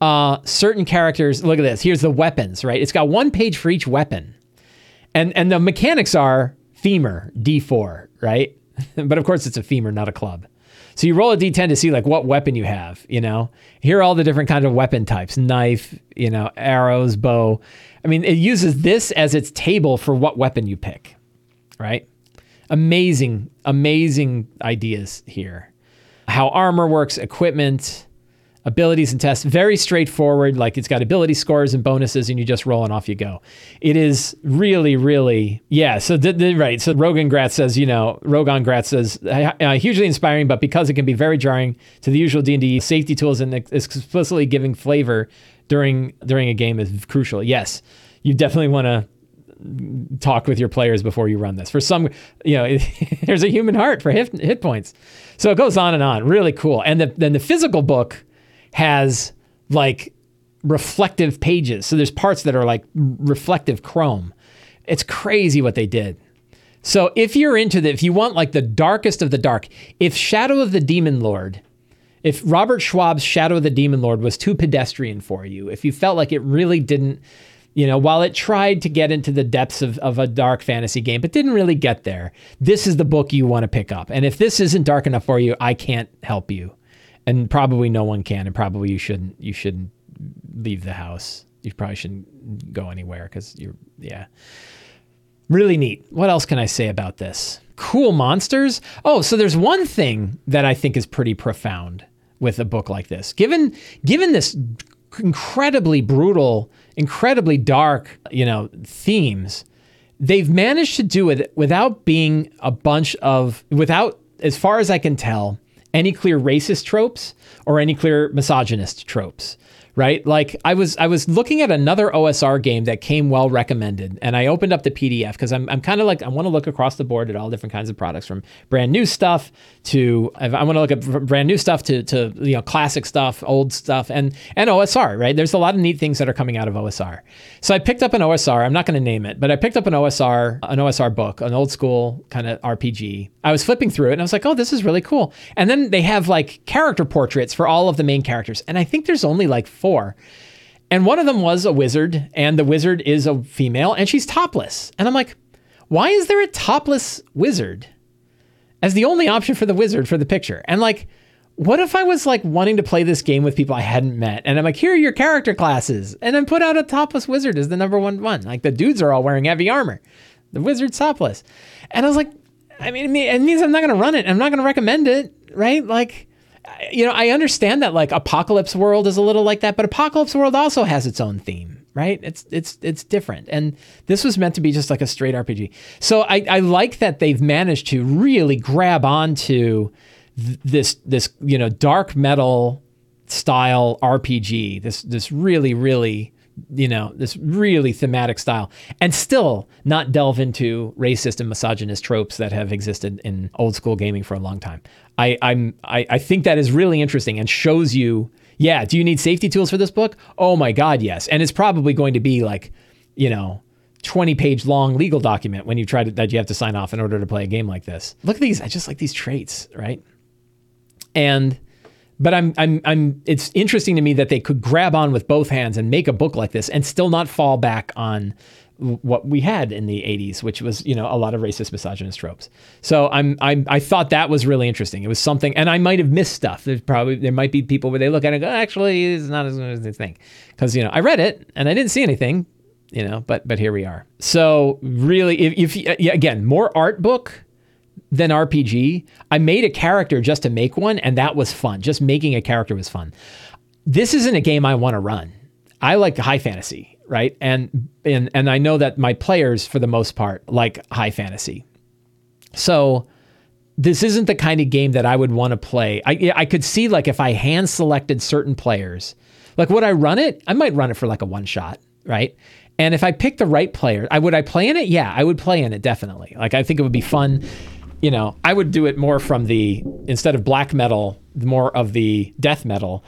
uh, certain characters. Look at this. Here's the weapons, right? It's got one page for each weapon, and and the mechanics are femur D4, right? but of course, it's a femur, not a club. So you roll a d10 to see like what weapon you have. You know, here are all the different kind of weapon types: knife, you know, arrows, bow. I mean, it uses this as its table for what weapon you pick, right? Amazing, amazing ideas here how armor works, equipment, abilities and tests. Very straightforward. Like it's got ability scores and bonuses, and you just roll and off you go. It is really, really, yeah. So, the, the, right. So, Rogan Gratz says, you know, Rogan Gratz says, uh, hugely inspiring, but because it can be very jarring to the usual D&D safety tools and explicitly giving flavor during during a game is crucial. Yes, you definitely want to talk with your players before you run this. For some, you know, there's a human heart for hit, hit points. So it goes on and on. Really cool. And the, then the physical book has like reflective pages. So there's parts that are like reflective chrome. It's crazy what they did. So if you're into the, if you want like the darkest of the dark, if Shadow of the Demon Lord, if Robert Schwalb's Shadow of the Demon Lord was too pedestrian for you, if you felt like it really didn't you know, while it tried to get into the depths of, of a dark fantasy game, but didn't really get there, this is the book you want to pick up. And if this isn't dark enough for you, I can't help you. And probably no one can, and probably you shouldn't you shouldn't leave the house. You probably shouldn't go anywhere because you're yeah. Really neat. What else can I say about this? Cool monsters. Oh, so there's one thing that I think is pretty profound with a book like this. Given given this incredibly brutal incredibly dark, you know, themes, they've managed to do it without being a bunch of, without, as far as I can tell, any clear racist tropes or any clear misogynist tropes right? Like I was I was looking at another OSR game that came well recommended, and I opened up the PDF because I'm I'm kind of like I want to look across the board at all different kinds of products from brand new stuff to I want to look at brand new stuff to to you know classic stuff, old stuff, and and OSR. Right? There's a lot of neat things that are coming out of OSR. So I picked up an OSR. I'm not going to name it, but I picked up an OSR an OSR book, an old school kind of RPG. I was flipping through it and I was like, oh, this is really cool. And then they have like character portraits for all of the main characters, and I think there's only like And one of them was a wizard, and the wizard is a female, and she's topless. And I'm like, why is there a topless wizard as the only option for the wizard for the picture? And like, what if I was like wanting to play this game with people I hadn't met? And I'm like, here are your character classes. And then put out a topless wizard as the number one one. Like the dudes are all wearing heavy armor. The wizard's topless. And I was like, I mean, it means I'm not going to run it. I'm not going to recommend it, right? Like, you know, I understand that like Apocalypse World is a little like that, but Apocalypse World also has its own theme, right? It's it's it's different, and this was meant to be just like a straight RPG. So I, I like that they've managed to really grab onto th- this this you know dark metal style RPG. This this really really you know, this really thematic style, and still not delve into racist and misogynist tropes that have existed in old school gaming for a long time. I, I'm I, I think that is really interesting and shows you, yeah, do you need safety tools for this book? Oh my God, yes. And it's probably going to be like, you know, 20 page long legal document when you try to that you have to sign off in order to play a game like this. Look at these. I just like these traits, right? And but I'm I'm I'm it's interesting to me that they could grab on with both hands and make a book like this and still not fall back on what we had in the 80s which was you know a lot of racist misogynist tropes so i'm, I'm i thought that was really interesting it was something and i might have missed stuff there's probably there might be people where they look at it and go oh, actually it's not as good as they think because you know i read it and i didn't see anything you know but but here we are so really if, if again more art book than RPG. I made a character just to make one, and that was fun. Just making a character was fun. This isn't a game I want to run. I like high fantasy, right? And and and I know that my players, for the most part, like high fantasy. So this isn't the kind of game that I would want to play. I I could see like if I hand selected certain players, like would I run it? I might run it for like a one shot, right? And if I pick the right player, I would I play in it? Yeah, I would play in it definitely. Like I think it would be fun. You know, I would do it more from the instead of black metal, more of the death metal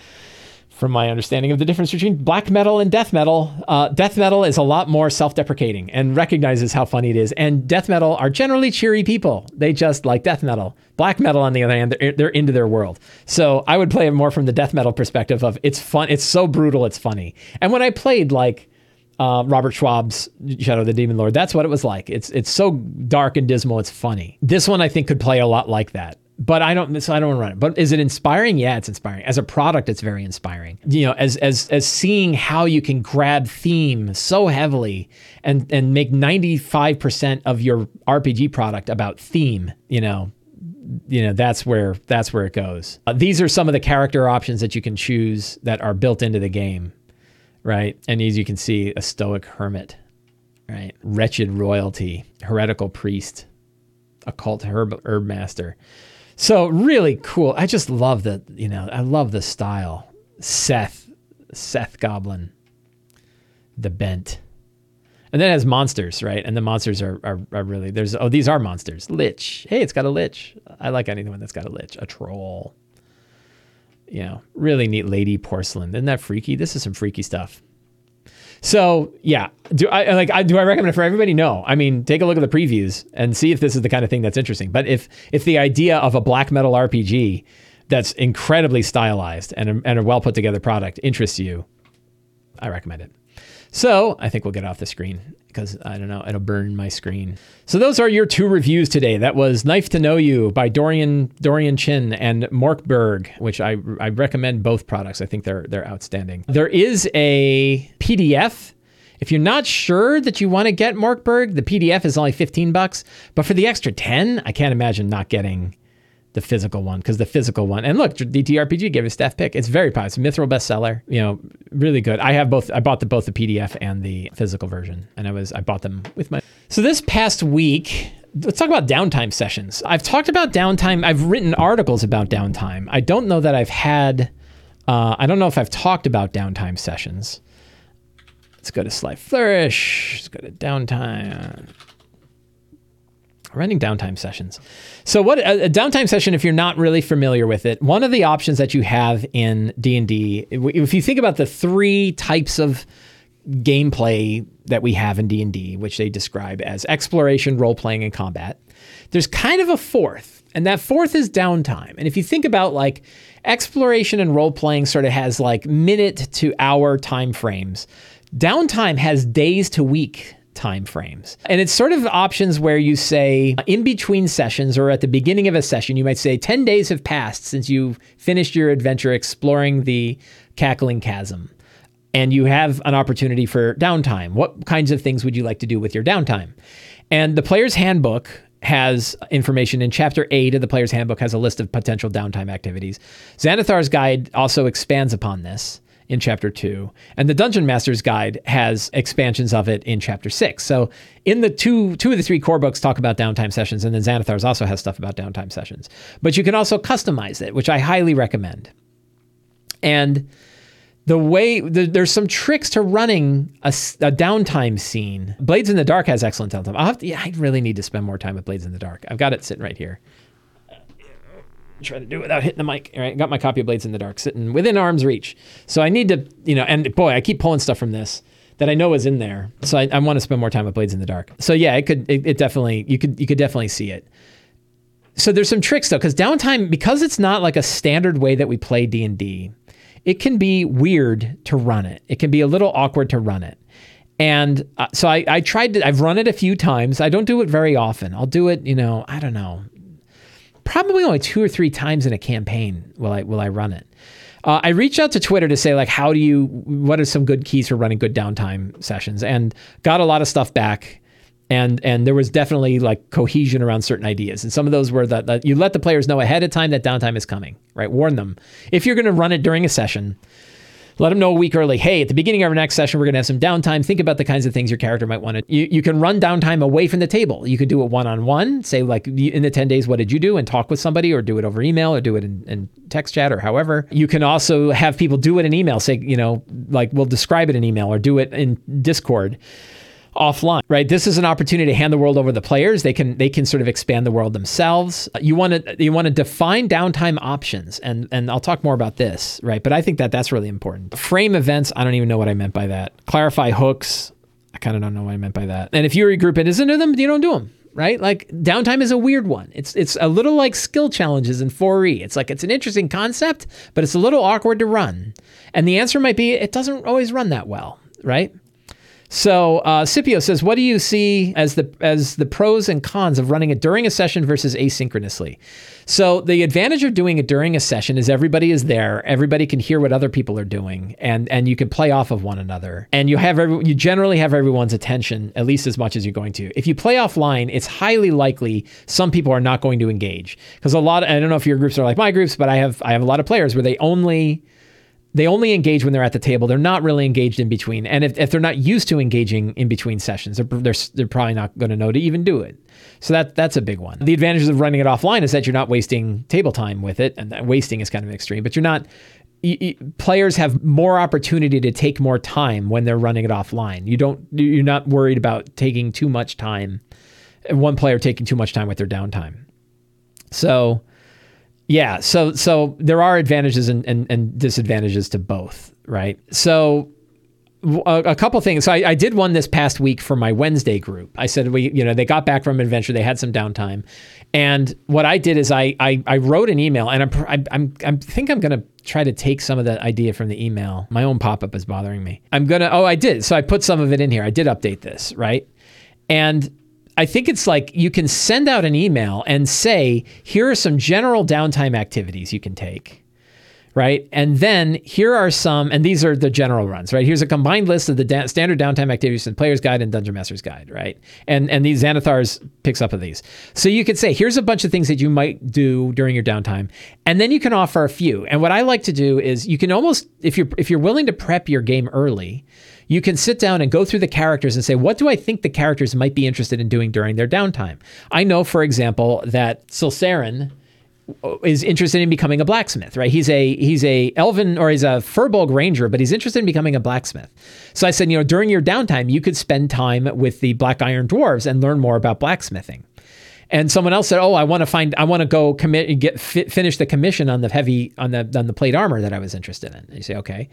from my understanding of the difference between black metal and death metal. Uh, death metal is a lot more self deprecating and recognizes how funny it is. And death metal are generally cheery people. They just like death metal. Black metal, on the other hand, they're, they're into their world. So I would play it more from the death metal perspective of it's fun, it's so brutal, it's funny. And when I played like, uh, Robert Schwalb's Shadow of the Demon Lord. That's what it was like. It's it's so dark and dismal. It's funny. This one I think could play a lot like that but I don't so I don't want to run it. But is it inspiring? Yeah, it's inspiring. As a product, it's very inspiring. You know, as as as seeing how you can grab theme so heavily and and make 95% of your RPG product about theme, you know, you know, that's where that's where it goes. Uh, these are some of the character options that you can choose that are built into the game, right? And as you can see, a stoic hermit, right? Wretched royalty, heretical priest, occult herb herb master so really cool. I just love the, you know, I love the style. Seth, Seth Goblin, the bent. And then it has monsters, right? And the monsters are, are, are really, there's, oh, these are monsters. Lich. Hey, it's got a lich. I like anyone that's got a lich. A troll. You know, really neat lady porcelain. Isn't that freaky? This is some freaky stuff. So yeah, do I like? I, do I recommend it for everybody? No. I mean, take a look at the previews and see if this is the kind of thing that's interesting. But if if the idea of a black metal RPG that's incredibly stylized and a, and a well put together product interests you, I recommend it. So I think we'll get off the screen because I don't know, it'll burn my screen. So those are your two reviews today. That was Knife to Know You by Doryen Doryen Chin and Mork Borg, which I I recommend both products. I think they're they're outstanding. There is a PDF. If you're not sure that you want to get Mork Borg, the PDF is only 15 bucks, but for the extra 10, I can't imagine not getting the physical one because the physical one and look DTRPG gave a staff pick. It's very positive mithril bestseller you know really good. I have both I bought the both the PDF and the physical version and I was I bought them with my so this past week let's talk about downtime sessions. I've talked about downtime. I've written articles about downtime. I don't know that I've had uh, I don't know if I've talked about downtime sessions. Let's go to Sly Flourish. Let's go to downtime running downtime sessions. So what a, downtime session if you're not really familiar with it, one of the options that you have in D&D if you think about the three types of gameplay that we have in D&D, which they describe as exploration, role playing and combat, there's kind of a fourth, and that fourth is downtime. And if you think about like exploration and role playing sort of has like minute to hour time frames, downtime has days to week time frames. And it's sort of options where you say in between sessions or at the beginning of a session, you might say 10 days have passed since you finished your adventure exploring the cackling chasm. And you have an opportunity for downtime. What kinds of things would you like to do with your downtime? And the player's handbook has information in chapter 8 of the player's handbook has a list of potential downtime activities. Xanathar's guide also expands upon this in chapter two, and the Dungeon Master's Guide has expansions of it in chapter six. So in the two two of the three core books talk about downtime sessions, and then Xanathar's also has stuff about downtime sessions. But you can also customize it, which I highly recommend. And the way the, there's some tricks to running a, a, downtime scene. Blades in the Dark has excellent downtime. i yeah, I really need to spend more time with Blades in the Dark. I've got it sitting right here try to do it without hitting the mic. Right, got my copy of Blades in the Dark sitting within arm's reach. So I need to, you know, and boy, I keep pulling stuff from this that I know is in there. So I, I want to spend more time with Blades in the Dark. So yeah, it could, it, it definitely, you could, you could definitely see it. So there's some tricks though, because downtime, because it's not like a standard way that we play D and D, it can be weird to run it. It can be a little awkward to run it. And uh, so I, I tried to, I've run it a few times. I don't do it very often. I'll do it, you know, I don't know, probably only two or three times in a campaign will I will I run it. Uh, I reached out to Twitter to say like, how do you? What are some good keys for running good downtime sessions? And got a lot of stuff back. And and there was definitely like cohesion around certain ideas, and some of those were that, that you let the players know ahead of time that downtime is coming, right? Warn them if you're going to run it during a session. Let them know a week early. Hey, at the beginning of our next session, we're going to have some downtime. Think about the kinds of things your character might want to. You, you can run downtime away from the table. You can do it one on one. Say like in the ten days, what did you do, and talk with somebody, or do it over email, or do it in, in text chat, or however. You can also have people do it in email. Say you know like we'll describe it in email, or do it in Discord offline right this is an opportunity to hand the world over to the players they can they can sort of expand the world themselves you want to you want to define downtime options and and I'll talk more about this right but I think that that's really important frame events I don't even know what I meant by that clarify hooks I kind of don't know what I meant by that and if you regroup it isn't them you don't do them right? Like downtime is a weird one. It's it's a little like skill challenges in 4E. It's like it's an interesting concept, but it's a little awkward to run. And the answer might be it doesn't always run that well, right? So uh, Scipio says, "What do you see as the as the pros and cons of running it during a session versus asynchronously?" So the advantage of doing it during a session is everybody is there, everybody can hear what other people are doing, and and you can play off of one another, and you have every, you generally have everyone's attention at least as much as you're going to. If you play offline, it's highly likely some people are not going to engage because a lot. Of, I don't know if your groups are like my groups, but I have I have a lot of players where they only they only engage when they're at the table. They're not really engaged in between. And if, if they're not used to engaging in between sessions, they're, they're, they're probably not going to know to even do it. So that that's a big one. The advantages of running it offline is that you're not wasting table time with it. And wasting is kind of an extreme, but you're not. Players have more opportunity to take more time when they're running it offline. You don't. You're not worried about taking too much time. One player taking too much time with their downtime. So yeah, so so there are advantages and, and, and disadvantages to both, right? So a, a couple things. So I, I, did one this past week for my Wednesday group. I said we, you know, they got back from adventure, they had some downtime, and what I did is I I, I wrote an email, and I'm I, I'm I think I'm gonna try to take some of the idea from the email. My own pop up is bothering me. I'm gonna. Oh, I did. So I put some of it in here. I did update this, right? And I think it's like you can send out an email and say, here are some general downtime activities you can take. Right. And then here are some, and these are the general runs, right? Here's a combined list of the da- standard downtime activities in Player's Guide and Dungeon Master's Guide, right? And and these Xanathars picks up of these. So you could say, here's a bunch of things that you might do during your downtime. And then you can offer a few. And what I like to do is you can almost, if you're if you're willing to prep your game early, you can sit down and go through the characters and say, what do I think the characters might be interested in doing during their downtime? I know, for example, that Silsarin is interested in becoming a blacksmith, right? He's a he's a elven or he's a Firbolg ranger, but he's interested in becoming a blacksmith. So I said, you know, during your downtime, you could spend time with the Black Iron Dwarves and learn more about blacksmithing. And someone else said, "Oh, I want to find, I want to go commit, and get fi- finish the commission on the heavy, on the on the plate armor that I was interested in." And you say, "Okay,"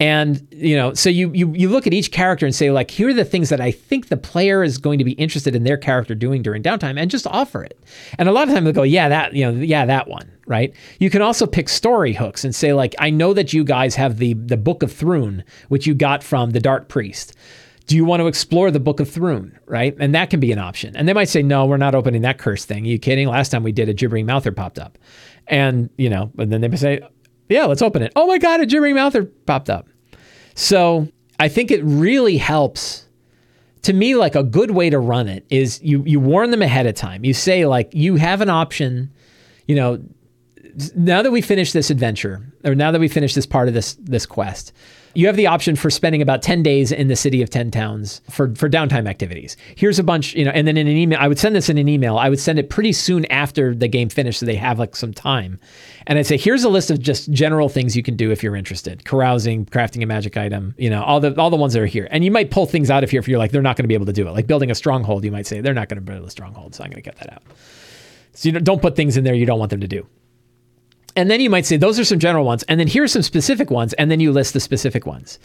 And you know, so you you you look at each character and say like, here are the things that I think the player is going to be interested in their character doing during downtime, and just offer it. And a lot of time they'll go, yeah, that you know, yeah, that one, right? You can also pick story hooks and say like, I know that you guys have the the Book of Thrun, which you got from the Dark Priest. Do you want to explore the Book of Thrun, right? And that can be an option. And they might say, no, we're not opening that curse thing. Are you kidding? Last time we did, a gibbering mouther popped up, and you know, and then they say, yeah, let's open it. Oh my God, a gibbering mouther popped up. So I think it really helps. To me, like a good way to run it is you you warn them ahead of time. You say like you have an option, you know, now that we finish this adventure, or now that we finish this part of this this quest, you have the option for spending about 10 days in the city of 10 towns for, for downtime activities. Here's a bunch, you know, and then in an email, I would send this in an email. I would send it pretty soon after the game finished so they have like some time. And I'd say, here's a list of just general things you can do if you're interested. Carousing, crafting a magic item, you know, all the all the ones that are here. And you might pull things out of here if you're like, they're not going to be able to do it. Like building a stronghold, you might say, they're not going to build a stronghold, so I'm going to get that out. So you don't put things in there you don't want them to do. And then you might say, those are some general ones. And then here's some specific ones. And then you list the specific ones.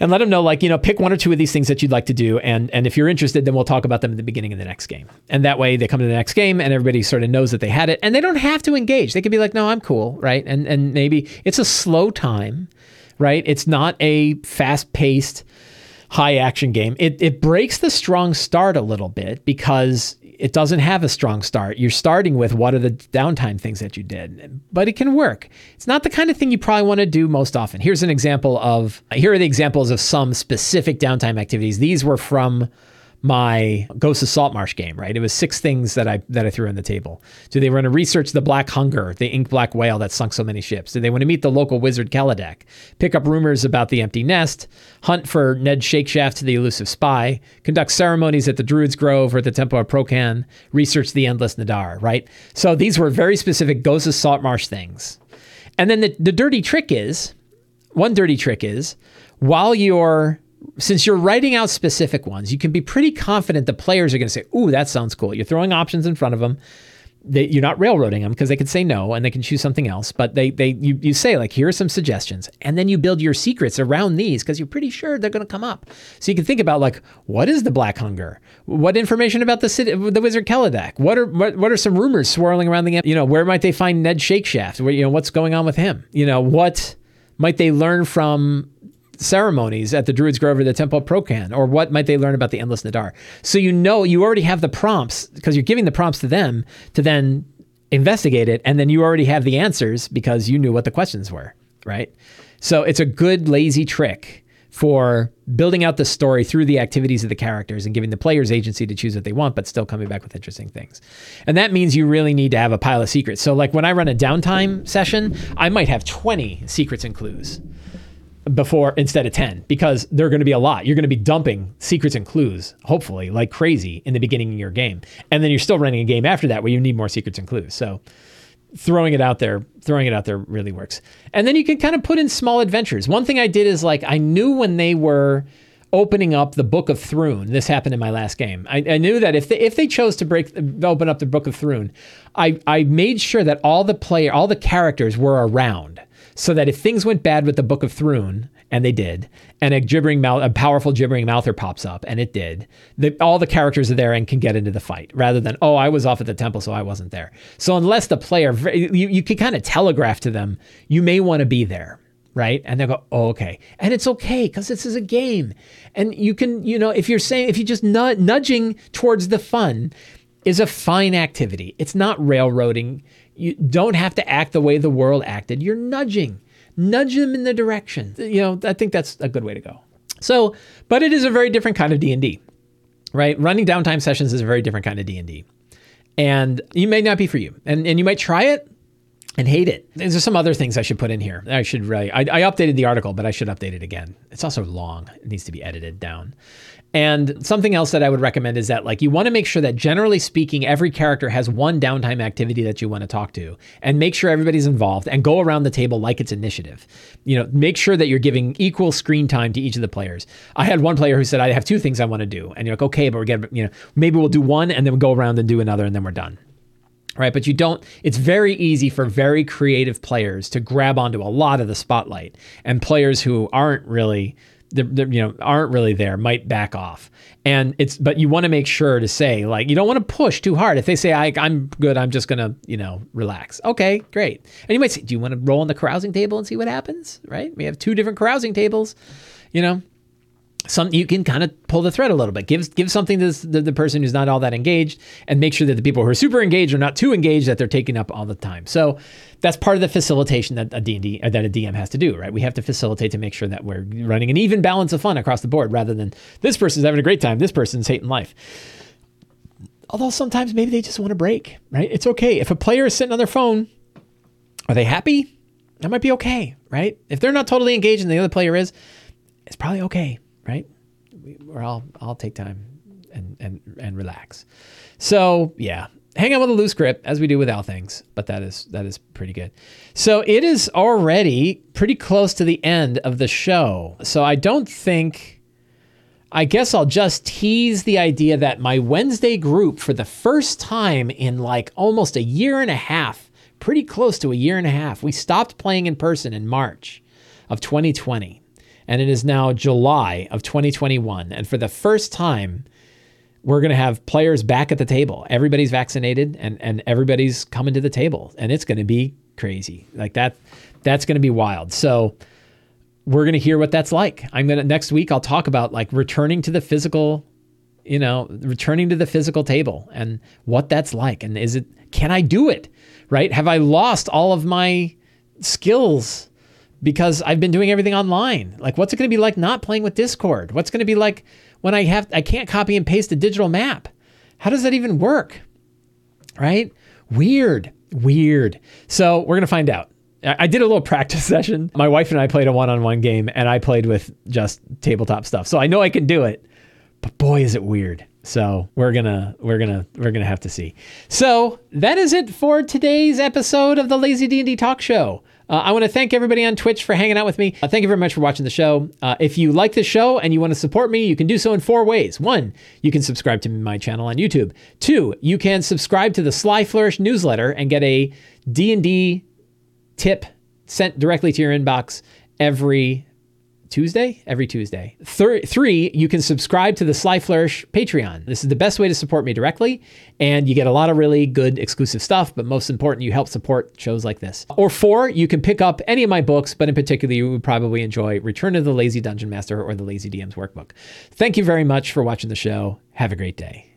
And let them know, like, you know, pick one or two of these things that you'd like to do. And, and if you're interested, then we'll talk about them at the beginning of the next game. And that way they come to the next game and everybody sort of knows that they had it. And they don't have to engage. They could be like, no, I'm cool, right? And, and maybe it's a slow time, right? It's not a fast paced, high action game. It, it breaks the strong start a little bit because it doesn't have a strong start. You're starting with what are the downtime things that you did, but it can work. It's not the kind of thing you probably want to do most often. Here's an example of here are the examples of some specific downtime activities. These were from my Ghost of Saltmarsh game, right? It was six things that I that I threw on the table. Do they want to research the black hunger, the ink black whale that sunk so many ships? Do they want to meet the local wizard Kaladeck? Pick up rumors about the empty nest, hunt for Ned Shakeshaft, the elusive spy, conduct ceremonies at the Druid's Grove or the Temple of Procan, research the endless Nadar, right? So these were very specific Ghost of Saltmarsh things. And then the, the dirty trick is, one dirty trick is, while you're since you're writing out specific ones, you can be pretty confident the players are going to say, "Ooh, that sounds cool." You're throwing options in front of them. They, you're not railroading them because they could say no and they can choose something else. But they they you, you say like, "Here are some suggestions," and then you build your secrets around these because you're pretty sure they're going to come up. So you can think about like, what is the Black Hunger? What information about the city, the Wizard Kaladeck? What are what, what are some rumors swirling around the you know where might they find Ned Shakeshaft? Where you know what's going on with him? You know what might they learn from ceremonies at the Druid's Grove or the Temple of Procan, or what might they learn about the Endless Nadar? So you know you already have the prompts because you're giving the prompts to them to then investigate it, and then you already have the answers because you knew what the questions were, right? So it's a good lazy trick for building out the story through the activities of the characters and giving the players agency to choose what they want, but still coming back with interesting things. And that means you really need to have a pile of secrets. So, like when I run a downtime session, I might have 20 secrets and clues before instead of 10 because they're going to be a lot. You're going to be dumping secrets and clues, hopefully, like crazy in the beginning of your game. And then you're still running a game after that where you need more secrets and clues. So throwing it out there, throwing it out there really works. And then you can kind of put in small adventures. One thing I did is like I knew when they were opening up the Book of Thrune. This happened in my last game. I, I, knew that if they, if they chose to break open up the Book of Thrune, I, I made sure that all the player all the characters were around so that if things went bad with the Book of Thrune, and they did, and a gibbering mouth, a powerful gibbering mouther pops up, and it did. The, all the characters are there and can get into the fight, rather than oh, I was off at the temple, so I wasn't there. So unless the player, you, you can kind of telegraph to them, you may want to be there, right? And they go, oh, okay, and it's okay because this is a game, and you can, you know, if you're saying if you just nudging towards the fun, is a fine activity. It's not railroading. You don't have to act the way the world acted. You're nudging, nudge them in the direction. You know, I think that's a good way to go. So, but it is a very different kind of D&D, right? Running downtime sessions is a very different kind of D&D. And you may not be for you. And, and you might try it and hate it. There's some other things I should put in here. I should write. I, I updated the article, but I should update it again. It's also long. It needs to be edited down. And something else that I would recommend is that like you want to make sure that generally speaking every character has one downtime activity that you want to talk to and make sure everybody's involved and go around the table like it's initiative. You know, make sure that you're giving equal screen time to each of the players. I had one player who said I have two things I want to do and you're like okay, but we're getting you know, maybe we'll do one and then we'll go around and do another and then we're done right? But you don't, it's very easy for very creative players to grab onto a lot of the spotlight, and players who aren't really the, the, you know aren't really there might back off. And it's but you want to make sure to say like you don't want to push too hard. If they say I, i'm good i'm just gonna you know relax. Okay great. And you might say do you want to roll on the carousing table and see what happens? Right? We have two different carousing tables you know some you can kind of pull the thread a little bit. Give give something to the, the, person who's not all that engaged, and make sure that the people who are super engaged are not too engaged that they're taking up all the time. So that's part of the facilitation that a D&D uh, that a DM has to do, right? We have to facilitate to make sure that we're running an even balance of fun across the board, rather than this person's having a great time, this person's hating life. Although sometimes maybe they just want a break, right? It's okay if a player is sitting on their phone. Are they happy? That might be okay, right? If they're not totally engaged and the other player is, it's probably okay right? we're all I'll take time and and and relax. So yeah, hang on with a loose grip as we do with all things, but that is that is pretty good. So it is already pretty close to the end of the show. So I don't think. I guess I'll just tease the idea that my Wednesday group, for the first time in like almost a year and a half, pretty close to a year and a half, we stopped playing in person in March of 2020 and it is now July of 2021. And for the first time, we're going to have players back at the table. Everybody's vaccinated and, and everybody's coming to the table. And it's going to be crazy. Like that, that's going to be wild. So we're going to hear what that's like. I'm going to, next week, I'll talk about like returning to the physical, you know, returning to the physical table and what that's like. And is it, can I do it? Right? Have I lost all of my skills? Because I've been doing everything online. Like, what's it going to be like not playing with Discord? What's going to be like when I have I can't copy and paste a digital map? How does that even work? Right? Weird. Weird. So we're gonna find out. I did a little practice session. My wife and I played a one-on-one game, and I played with just tabletop stuff. So I know I can do it, but boy, is it weird. So we're gonna we're gonna we're gonna have to see. So that is it for today's episode of the Lazy D and D Talk Show. Uh, I want to thank everybody on Twitch for hanging out with me. Uh, thank you very much for watching the show. Uh, if you like the show and you want to support me, you can do so in four ways. One, you can subscribe to my channel on YouTube. Two, you can subscribe to the Sly Flourish newsletter and get a D&D tip sent directly to your inbox every Tuesday, every Tuesday. Thir- three, you can subscribe to the Sly Flourish Patreon. This is the best way to support me directly, and you get a lot of really good exclusive stuff, but most important, you help support shows like this. Or four, you can pick up any of my books, but in particular, you would probably enjoy Return of the Lazy Dungeon Master or the Lazy DM's Workbook. Thank you very much for watching the show. Have a great day.